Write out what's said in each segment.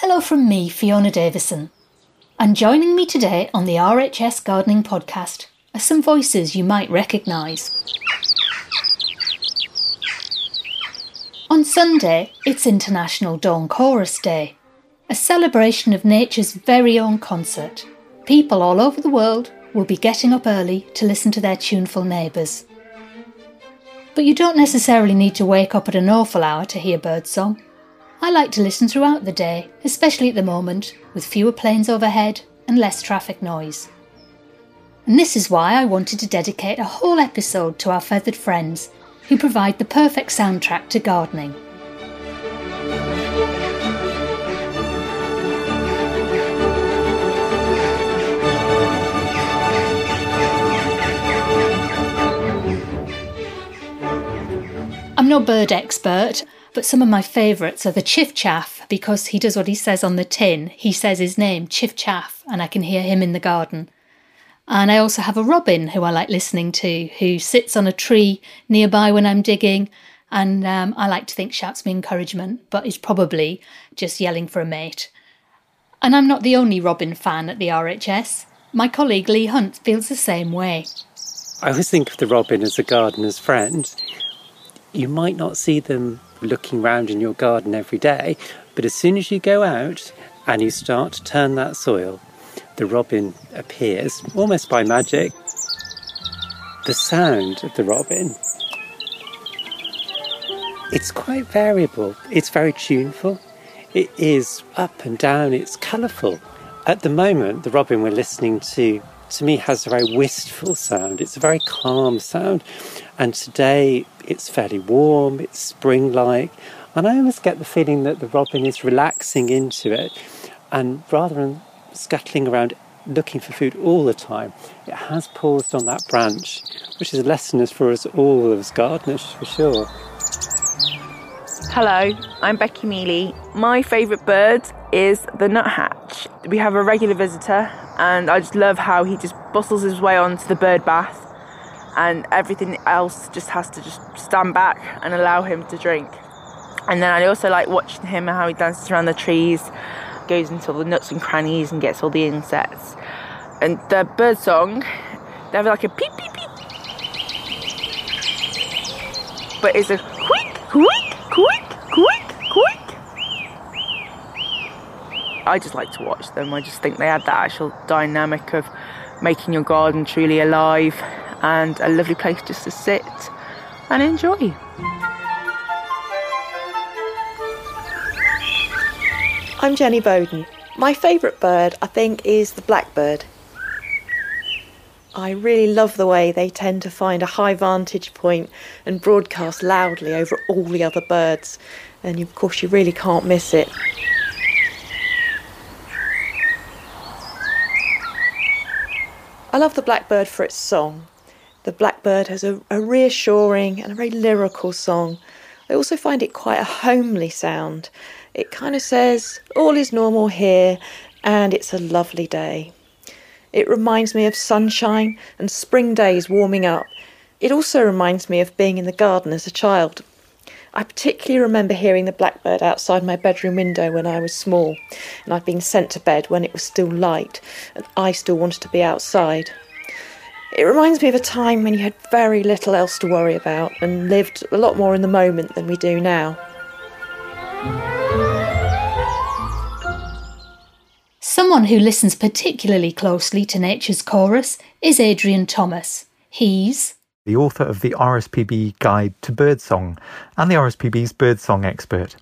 Hello from me, Fiona Davison. And joining me today on the RHS Gardening Podcast are some voices you might recognise. On Sunday, it's International Dawn Chorus Day, a celebration of nature's very own concert. People all over the world will be getting up early to listen to their tuneful neighbours. But you don't necessarily need to wake up at an awful hour to hear birdsong. I like to listen throughout the day, especially at the moment, with fewer planes overhead and less traffic noise. And this is why I wanted to dedicate a whole episode to our feathered friends who provide the perfect soundtrack to gardening. I'm no bird expert, but some of my favourites are the Chiff Chaff, because he does what he says on the tin. He says his name, Chiff Chaff, and I can hear him in the garden. And I also have a robin who I like listening to, who sits on a tree nearby when I'm digging, and um, I like to think shouts me encouragement, but is probably just yelling for a mate. And I'm not the only robin fan at the RHS. My colleague Lee Hunt feels the same way. I always think of the robin as a gardener's friend. You might not see them looking round in your garden every day, but as soon as you go out and you start to turn that soil, the robin appears almost by magic. The sound of the robin, it's quite variable. It's very tuneful. It is up and down. It's colourful. At the moment, the robin we're listening to, to me, has a very wistful sound. It's a very calm sound. And today, it's fairly warm, it's spring like, and I almost get the feeling that the robin is relaxing into it. And rather than scuttling around looking for food all the time, it has paused on that branch, which is a lesson for us all as gardeners for sure. Hello, I'm Becky Mealy. My favourite bird is the nuthatch. We have a regular visitor, and I just love how he just bustles his way onto the bird bath and everything else just has to just stand back and allow him to drink. And then I also like watching him and how he dances around the trees, goes into all the nuts and crannies and gets all the insects. And the bird song, they have like a peep peep peep, but it's a quick, quick, quick, quick, quick. I just like to watch them. I just think they add that actual dynamic of making your garden truly alive and a lovely place just to sit and enjoy. I'm Jenny Bowden. My favourite bird, I think, is the blackbird. I really love the way they tend to find a high vantage point and broadcast loudly over all the other birds, and of course, you really can't miss it. I love the blackbird for its song. The blackbird has a, a reassuring and a very lyrical song. I also find it quite a homely sound. It kind of says, All is normal here, and it's a lovely day. It reminds me of sunshine and spring days warming up. It also reminds me of being in the garden as a child. I particularly remember hearing the blackbird outside my bedroom window when I was small, and I'd been sent to bed when it was still light, and I still wanted to be outside. It reminds me of a time when you had very little else to worry about and lived a lot more in the moment than we do now. Someone who listens particularly closely to Nature's Chorus is Adrian Thomas. He's the author of the RSPB Guide to Birdsong and the RSPB's birdsong expert.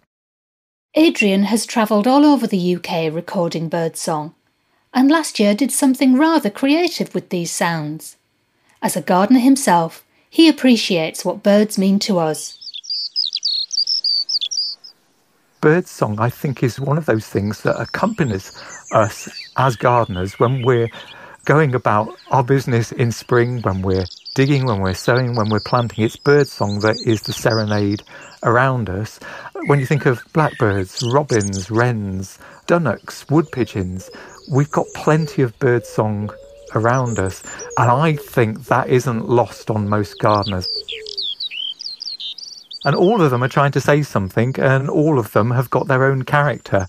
Adrian has travelled all over the UK recording birdsong and last year did something rather creative with these sounds. As a gardener himself, he appreciates what birds mean to us. Birdsong, I think, is one of those things that accompanies us as gardeners when we're going about our business in spring, when we're digging, when we're sowing, when we're planting. It's birdsong that is the serenade around us. When you think of blackbirds, robins, wrens, dunnocks, wood pigeons, we've got plenty of birdsong around us. And I think that isn't lost on most gardeners. And all of them are trying to say something, and all of them have got their own character.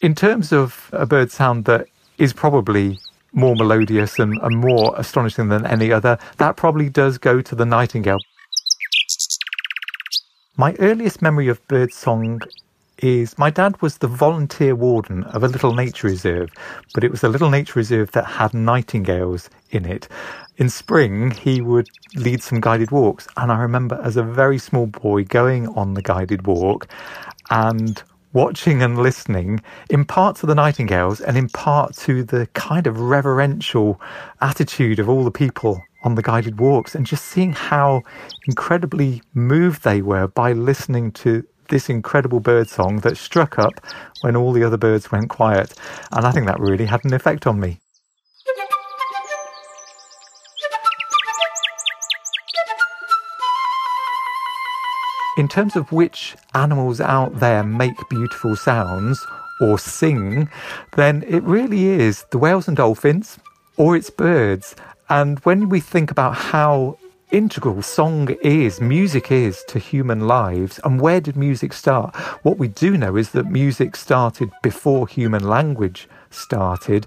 In terms of a bird sound that is probably more melodious and, and more astonishing than any other, that probably does go to the nightingale. My earliest memory of birdsong is my dad was the volunteer warden of a little nature reserve, but it was a little nature reserve that had nightingales in it. In spring, he would lead some guided walks, and I remember as a very small boy going on the guided walk and watching and listening in part to the nightingales and in part to the kind of reverential attitude of all the people on the guided walks and just seeing how incredibly moved they were by listening to this incredible bird song that struck up when all the other birds went quiet. And I think that really had an effect on me. In terms of which animals out there make beautiful sounds or sing, then it really is the whales and dolphins or it's birds. And when we think about how integral song is, music is to human lives. And where did music start? What we do know is that music started before human language started.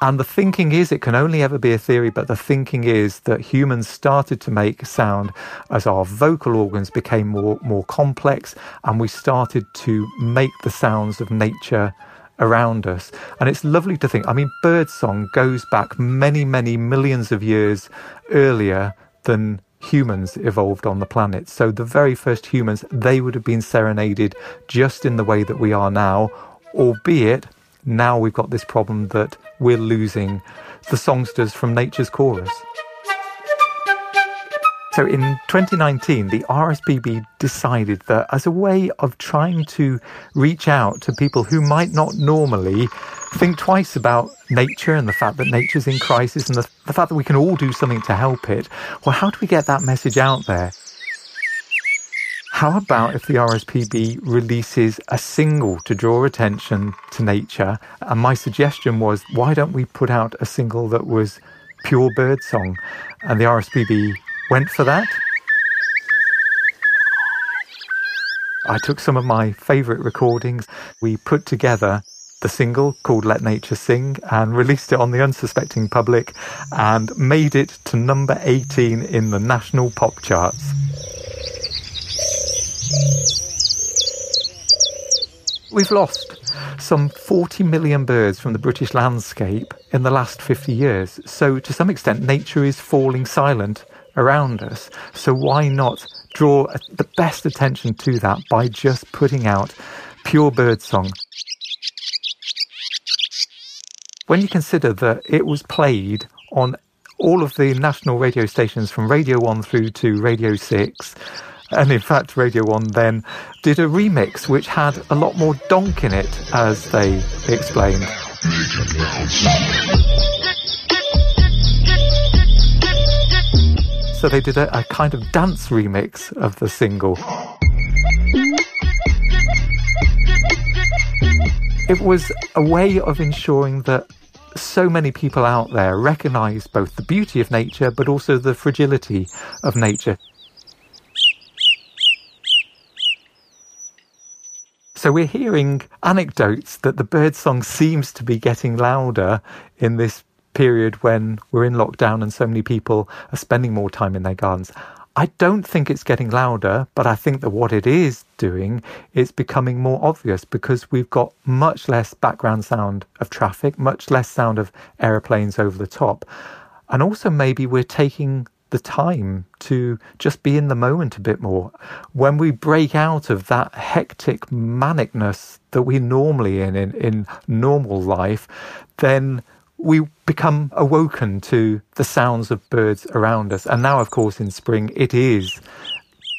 And the thinking is, it can only ever be a theory, but the thinking is that humans started to make sound as our vocal organs became more, more complex and we started to make the sounds of nature around us. And it's lovely to think, I mean, birdsong goes back many, many millions of years earlier than humans evolved on the planet. So the very first humans, they would have been serenaded just in the way that we are now, albeit now we've got this problem that we're losing the songsters from nature's chorus. So in 2019, the RSPB decided that as a way of trying to reach out to people who might not normally think twice about nature and the fact that nature's in crisis and the, the fact that we can all do something to help it, well, how do we get that message out there? How about if the RSPB releases a single to draw attention to nature? And my suggestion was, why don't we put out a single that was pure bird song? And the RSPB went for that. I took some of my favourite recordings. We put together the single called Let Nature Sing and released it on the unsuspecting public and made it to number 18 in the national pop charts. We've lost some 40 million birds from the British landscape in the last 50 years. So, to some extent, nature is falling silent around us. So why not draw the best attention to that by just putting out pure birdsong? When you consider that it was played on all of the national radio stations from Radio 1 through to Radio 6, and in fact, Radio 1 then did a remix which had a lot more donk in it, as they explained. So they did a, a kind of dance remix of the single. It was a way of ensuring that so many people out there recognize both the beauty of nature but also the fragility of nature. So we're hearing anecdotes that the birdsong seems to be getting louder in this period when we're in lockdown and so many people are spending more time in their gardens. I don't think it's getting louder, but I think that what it is doing is becoming more obvious because we've got much less background sound of traffic, much less sound of aeroplanes over the top. And also, maybe we're taking the time to just be in the moment a bit more. When we break out of that hectic manicness that we're normally in, in, in normal life, then we become awoken to the sounds of birds around us. And now, of course, in spring, it is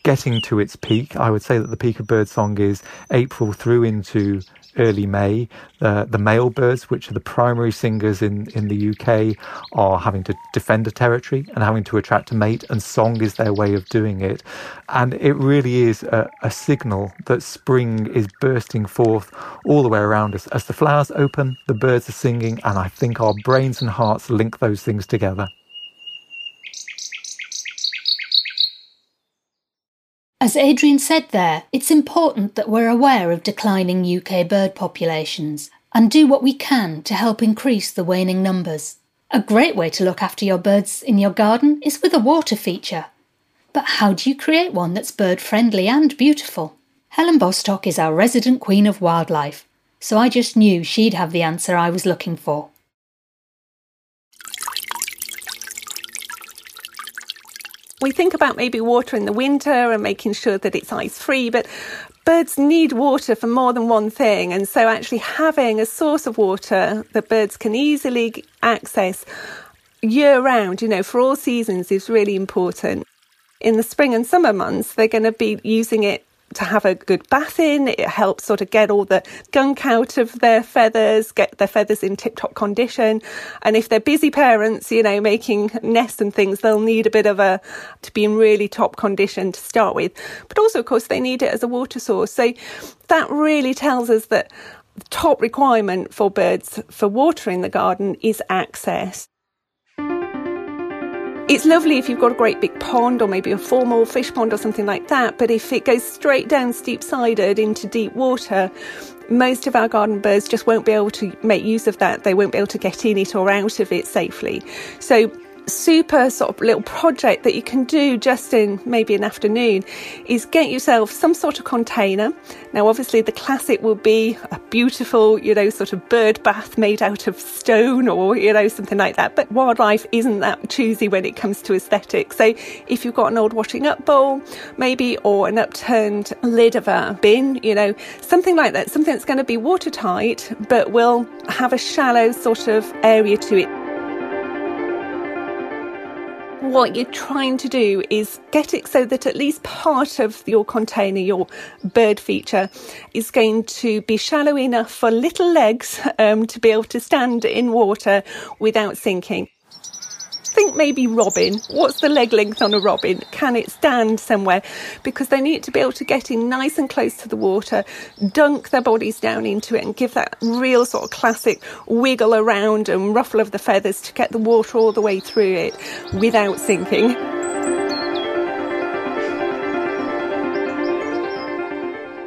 getting to its peak. I would say that the peak of birdsong is April through into early May. The male birds, which are the primary singers in, in the UK, are having to defend a territory and having to attract a mate, and song is their way of doing it. And it really is a, a signal that spring is bursting forth all the way around us. As the flowers open, the birds are singing, and I think our brains and hearts link those things together. As Adrian said there, it's important that we're aware of declining UK bird populations and do what we can to help increase the waning numbers. A great way to look after your birds in your garden is with a water feature. But how do you create one that's bird friendly and beautiful? Helen Bostock is our resident queen of wildlife, so I just knew she'd have the answer I was looking for. We think about maybe water in the winter and making sure that it's ice free, but birds need water for more than one thing. And so, actually, having a source of water that birds can easily access year round, you know, for all seasons is really important. In the spring and summer months, they're going to be using it to have a good bath in. It helps sort of get all the gunk out of their feathers, get their feathers in tip top condition. And if they're busy parents, you know, making nests and things, they'll need a bit of a, to be in really top condition to start with. But also, of course, they need it as a water source. So that really tells us that the top requirement for birds for watering the garden is access. It's lovely if you've got a great big pond or maybe a formal fish pond or something like that, but if it goes straight down steep sided into deep water, most of our garden birds just won't be able to make use of that. They won't be able to get in it or out of it safely. So super sort of little project that you can do just in maybe an afternoon is get yourself some sort of container. Now, obviously, the classic will be a beautiful, you know, sort of bird bath made out of stone or, you know, something like that. But wildlife isn't that choosy when it comes to aesthetics. So, if you've got an old washing up bowl, maybe, or an upturned lid of a bin, you know, something like that, something that's going to be watertight but will have a shallow sort of area to it what you're trying to do is get it so that at least part of your container, your bird feature, is going to be shallow enough for little legs um, to be able to stand in water without sinking think maybe robin. What's the leg length on a robin? Can it stand somewhere? Because they need to be able to get in nice and close to the water, dunk their bodies down into it, and give that real sort of classic wiggle around and ruffle of the feathers to get the water all the way through it without sinking.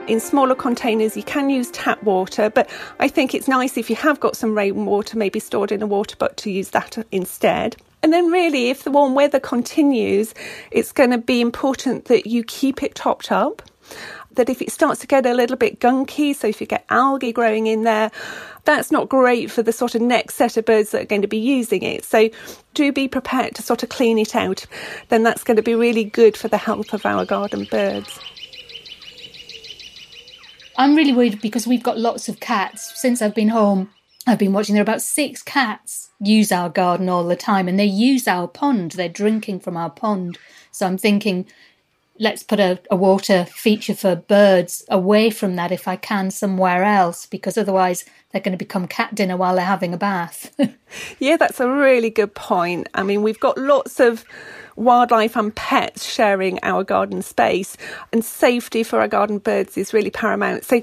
in smaller containers, you can use tap water, but I think it's nice if you have got some rainwater, maybe stored in a water butt, to use that instead. And then, really, if the warm weather continues, it's going to be important that you keep it topped up. That if it starts to get a little bit gunky, so if you get algae growing in there, that's not great for the sort of next set of birds that are going to be using it. So do be prepared to sort of clean it out. Then that's going to be really good for the health of our garden birds. I'm really worried because we've got lots of cats. Since I've been home, I've been watching there are about six cats use our garden all the time and they use our pond. They're drinking from our pond. So I'm thinking, let's put a, a, water feature for birds away from that if I can somewhere else, because otherwise they're going to become cat dinner while they're having a bath. yeah, that's a really good point. I mean, we've got lots of wildlife and pets sharing our garden space, and safety for our garden birds is really paramount. So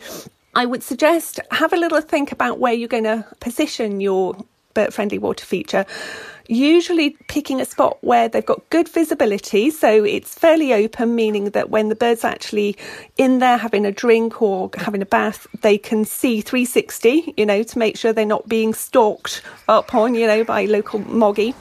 I would suggest have a little think about where you're going to position your bird friendly water feature. Usually picking a spot where they've got good visibility, so it's fairly open, meaning that when the bird's actually in there having a drink or having a bath, they can see 360, you know, to make sure they're not being stalked up on, you know, by local moggy.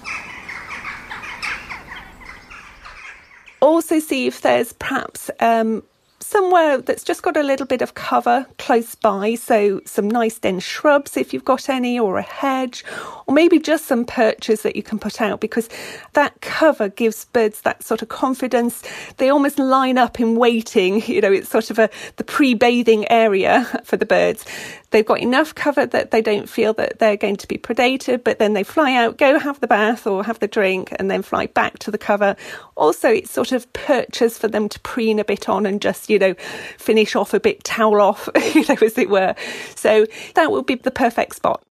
also see if there's perhaps um, somewhere that's just got a little bit of cover close by. So, some nice dense shrubs if you've got any, or a hedge, or maybe just some perches that you can put out because that cover gives birds that sort of confidence. They almost line up in waiting. You know, it's sort of a the pre bathing area for the birds. They've got enough cover that they don't feel that they're going to be predated, but then they fly out, go have the bath or have the drink, and then fly back to the cover. Also, it's sort of perches for them to preen a bit on and just, you know, finish off a bit, towel off, you know, as it were. So that would be the perfect spot.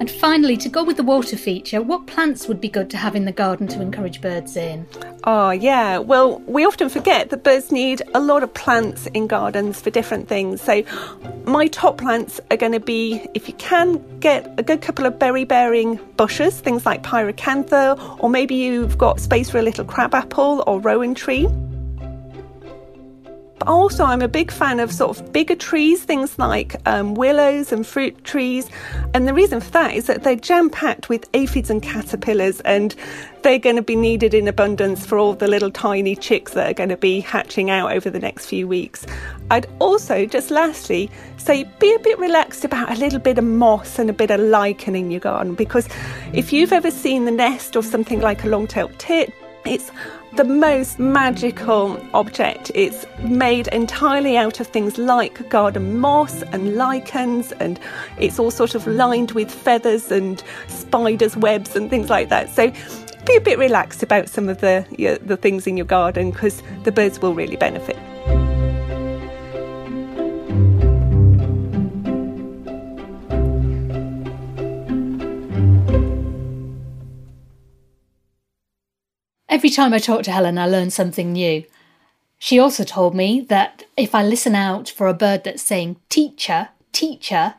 And finally, to go with the water feature, what plants would be good to have in the garden to encourage birds in? Oh, yeah. Well, we often forget that birds need a lot of plants in gardens for different things. So, my top plants are going to be, if you can, get a good couple of berry bearing bushes, things like pyracantha, or maybe you've got space for a little crabapple or rowan tree. But also, I'm a big fan of sort of bigger trees, things like um, willows and fruit trees. And the reason for that is that they're jam packed with aphids and caterpillars, and they're going to be needed in abundance for all the little tiny chicks that are going to be hatching out over the next few weeks. I'd also, just lastly, say be a bit relaxed about a little bit of moss and a bit of lichen in your garden because if you've ever seen the nest of something like a long tailed tit, it's the most magical object. It's made entirely out of things like garden moss and lichens, and it's all sort of lined with feathers and spiders' webs and things like that. So be a bit relaxed about some of the the things in your garden because the birds will really benefit. Every time I talk to Helen, I learn something new. She also told me that if I listen out for a bird that's saying teacher, teacher,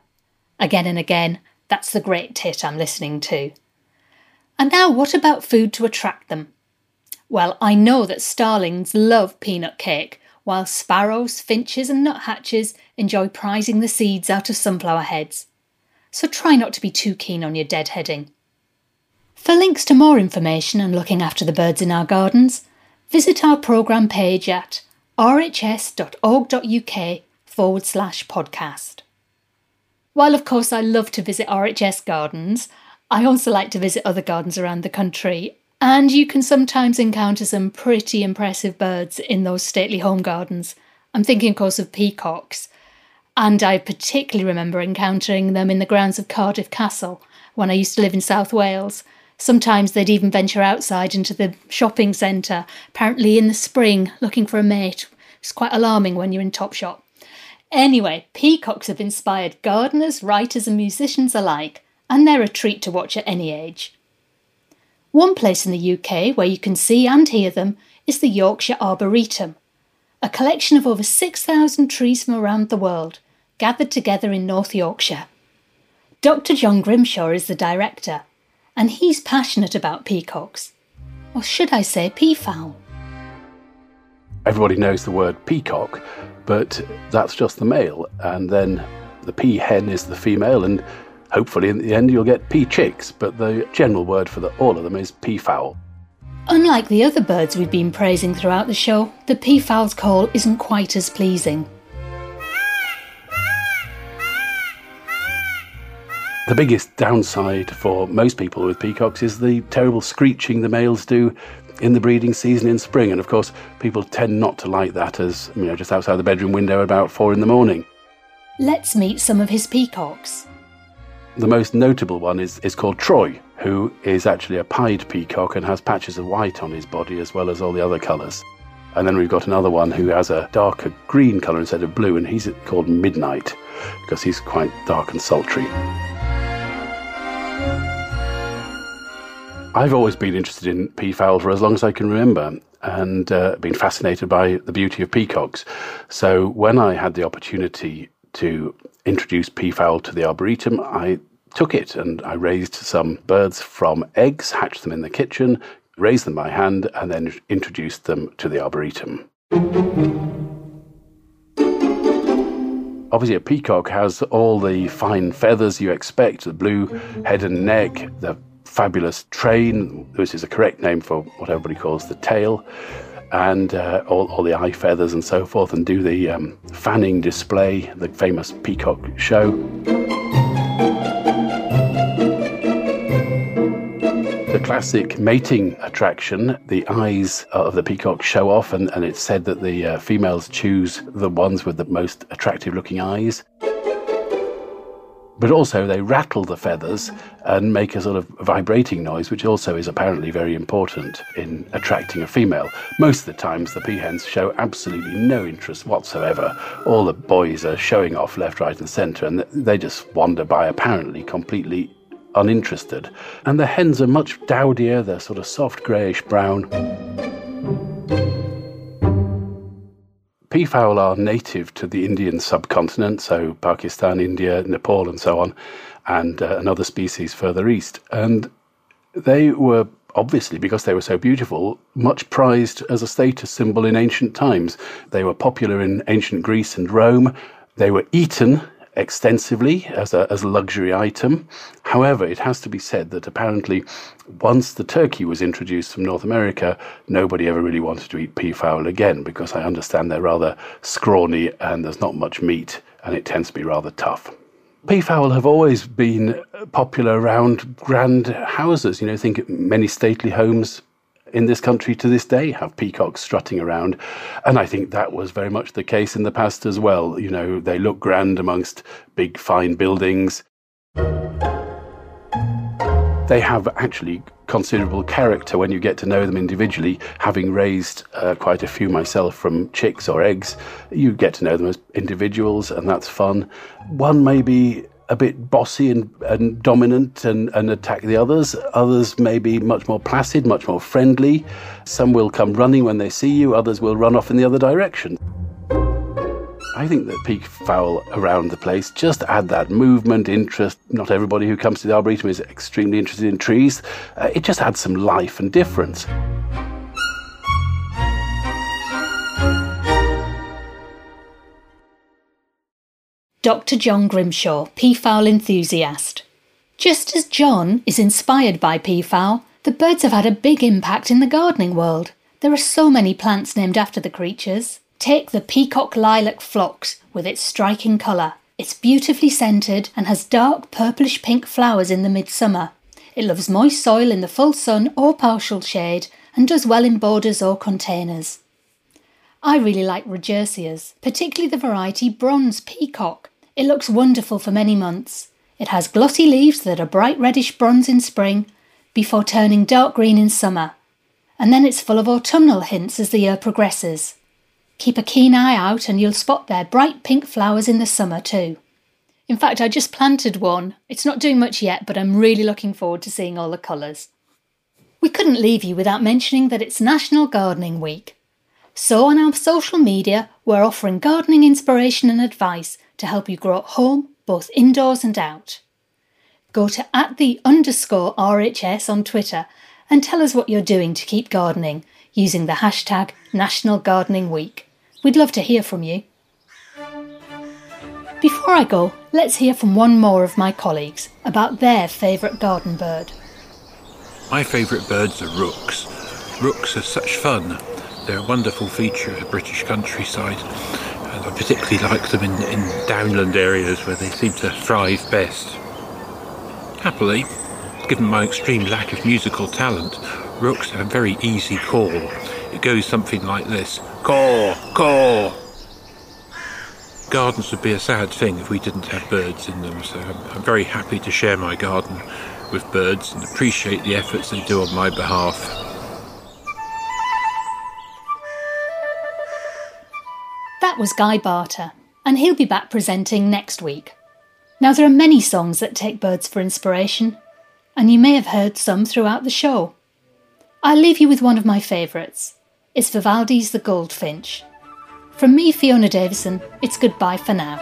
again and again, that's the great tit I'm listening to. And now, what about food to attract them? Well, I know that starlings love peanut cake, while sparrows, finches, and nuthatches enjoy prizing the seeds out of sunflower heads. So try not to be too keen on your deadheading. For links to more information on looking after the birds in our gardens, visit our programme page at rhs.org.uk forward slash podcast. While, of course, I love to visit RHS gardens, I also like to visit other gardens around the country, and you can sometimes encounter some pretty impressive birds in those stately home gardens. I'm thinking, of course, of peacocks, and I particularly remember encountering them in the grounds of Cardiff Castle when I used to live in South Wales. Sometimes they'd even venture outside into the shopping centre, apparently in the spring, looking for a mate. It's quite alarming when you're in Topshop. Anyway, peacocks have inspired gardeners, writers, and musicians alike, and they're a treat to watch at any age. One place in the UK where you can see and hear them is the Yorkshire Arboretum, a collection of over 6,000 trees from around the world, gathered together in North Yorkshire. Dr. John Grimshaw is the director, and he's passionate about peacocks. Or should I say peafowl? Everybody knows the word peacock, but that's just the male, and then the pea hen is the female, and hopefully in the end you'll get pea chicks, but the general word for the, all of them is peafowl. Unlike the other birds we've been praising throughout the show, the peafowl's call isn't quite as pleasing. The biggest downside for most people with peacocks is the terrible screeching the males do in the breeding season in spring. And of course, people tend not to like that as, you know, just outside the bedroom window about four in the morning. Let's meet some of his peacocks. The most notable one is, is called Troy, who is actually a pied peacock and has patches of white on his body as well as all the other colours. And then we've got another one who has a darker green colour instead of blue, and he's called Midnight because he's quite dark and sultry. I've always been interested in peafowl for as long as I can remember and uh, been fascinated by the beauty of peacocks. So when I had the opportunity to introduce peafowl to the Arboretum, I took it and I raised some birds from eggs, hatched them in the kitchen, raised them by hand, and then introduced them to the Arboretum. Obviously, a peacock has all the fine feathers you expect the blue head and neck, the fabulous train, which is a correct name for what everybody calls the tail, and uh, all, all, the eye feathers and so forth, and do the um, fanning display, the famous peacock show. The classic mating attraction, the eyes of the peacock show off, and, and it's said that the uh, females choose the ones with the most attractive looking eyes but also they rattle the feathers and make a sort of vibrating noise, which also is apparently very important in attracting a female. Most of the times, the peahens show absolutely no interest whatsoever. All the boys are showing off left, right, and centre, and they just wander by apparently completely uninterested. And the hens are much dowdier, they're sort of soft greyish brown. Peafowl are native to the Indian subcontinent, so Pakistan, India, Nepal, and so on, and uh, another species further east. And they were obviously, because they were so beautiful, much prized as a status symbol in ancient times. They were popular in ancient Greece and Rome. They were eaten extensively as a, as a luxury item. However, it has to be said that apparently, once the turkey was introduced from North America, nobody ever really wanted to eat peafowl again because I understand they're rather scrawny and there's not much meat and it tends to be rather tough. Peafowl have always been popular around grand houses. You know, think many stately homes in this country to this day have peacocks strutting around. And I think that was very much the case in the past as well. You know, they look grand amongst big, fine buildings. They have actually considerable character when you get to know them individually. Having raised uh, quite a few myself from chicks or eggs, you get to know them as individuals, and that's fun. One may be a bit bossy and, and dominant and, and attack the others. Others may be much more placid, much more friendly. Some will come running when they see you, others will run off in the other direction. I think that peafowl around the place just add that movement, interest. Not everybody who comes to the Arboretum is extremely interested in trees. Uh, it just adds some life and difference. Dr. John Grimshaw, peafowl enthusiast. Just as John is inspired by peafowl, the birds have had a big impact in the gardening world. There are so many plants named after the creatures. Take the peacock lilac phlox with its striking colour. It's beautifully scented and has dark purplish pink flowers in the midsummer. It loves moist soil in the full sun or partial shade and does well in borders or containers. I really like Rodgersias, particularly the variety Bronze Peacock. It looks wonderful for many months. It has glossy leaves that are bright reddish bronze in spring before turning dark green in summer. And then it's full of autumnal hints as the year progresses. Keep a keen eye out and you'll spot their bright pink flowers in the summer too. In fact, I just planted one. It's not doing much yet, but I'm really looking forward to seeing all the colours. We couldn't leave you without mentioning that it's National Gardening Week. So, on our social media, we're offering gardening inspiration and advice to help you grow at home, both indoors and out. Go to at the underscore RHS on Twitter and tell us what you're doing to keep gardening using the hashtag National Gardening Week. We'd love to hear from you. Before I go, let's hear from one more of my colleagues about their favourite garden bird. My favourite birds are rooks. Rooks are such fun. They're a wonderful feature of the British countryside I particularly like them in, in downland areas where they seem to thrive best. Happily, given my extreme lack of musical talent, rooks have a very easy call. It goes something like this Caw, caw. Gardens would be a sad thing if we didn't have birds in them, so I'm, I'm very happy to share my garden with birds and appreciate the efforts they do on my behalf. Was Guy Barter, and he'll be back presenting next week. Now, there are many songs that take birds for inspiration, and you may have heard some throughout the show. I'll leave you with one of my favourites. It's Vivaldi's The Goldfinch. From me, Fiona Davison, it's goodbye for now.